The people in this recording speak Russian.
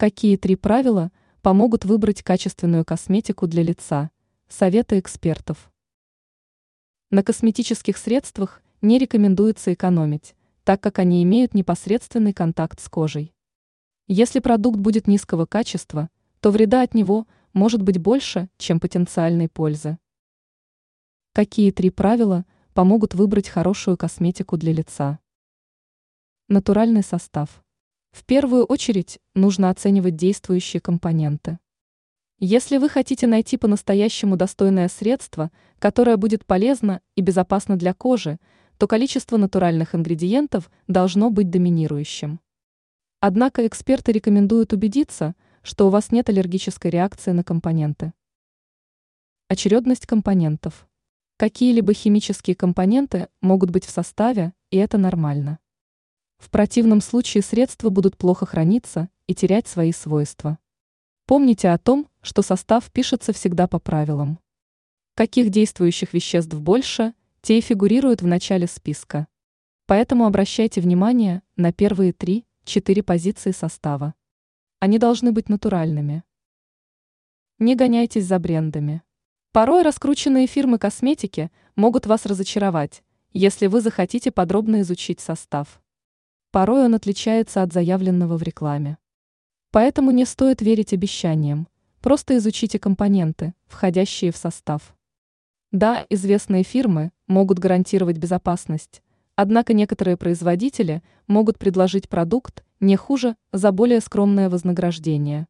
Какие три правила помогут выбрать качественную косметику для лица? Советы экспертов. На косметических средствах не рекомендуется экономить, так как они имеют непосредственный контакт с кожей. Если продукт будет низкого качества, то вреда от него может быть больше, чем потенциальной пользы. Какие три правила помогут выбрать хорошую косметику для лица? Натуральный состав. В первую очередь нужно оценивать действующие компоненты. Если вы хотите найти по-настоящему достойное средство, которое будет полезно и безопасно для кожи, то количество натуральных ингредиентов должно быть доминирующим. Однако эксперты рекомендуют убедиться, что у вас нет аллергической реакции на компоненты. Очередность компонентов. Какие-либо химические компоненты могут быть в составе, и это нормально. В противном случае средства будут плохо храниться и терять свои свойства. Помните о том, что состав пишется всегда по правилам. Каких действующих веществ больше, те и фигурируют в начале списка. Поэтому обращайте внимание на первые три-четыре позиции состава. Они должны быть натуральными. Не гоняйтесь за брендами. Порой раскрученные фирмы косметики могут вас разочаровать, если вы захотите подробно изучить состав. Порой он отличается от заявленного в рекламе. Поэтому не стоит верить обещаниям, просто изучите компоненты, входящие в состав. Да, известные фирмы могут гарантировать безопасность, однако некоторые производители могут предложить продукт не хуже за более скромное вознаграждение.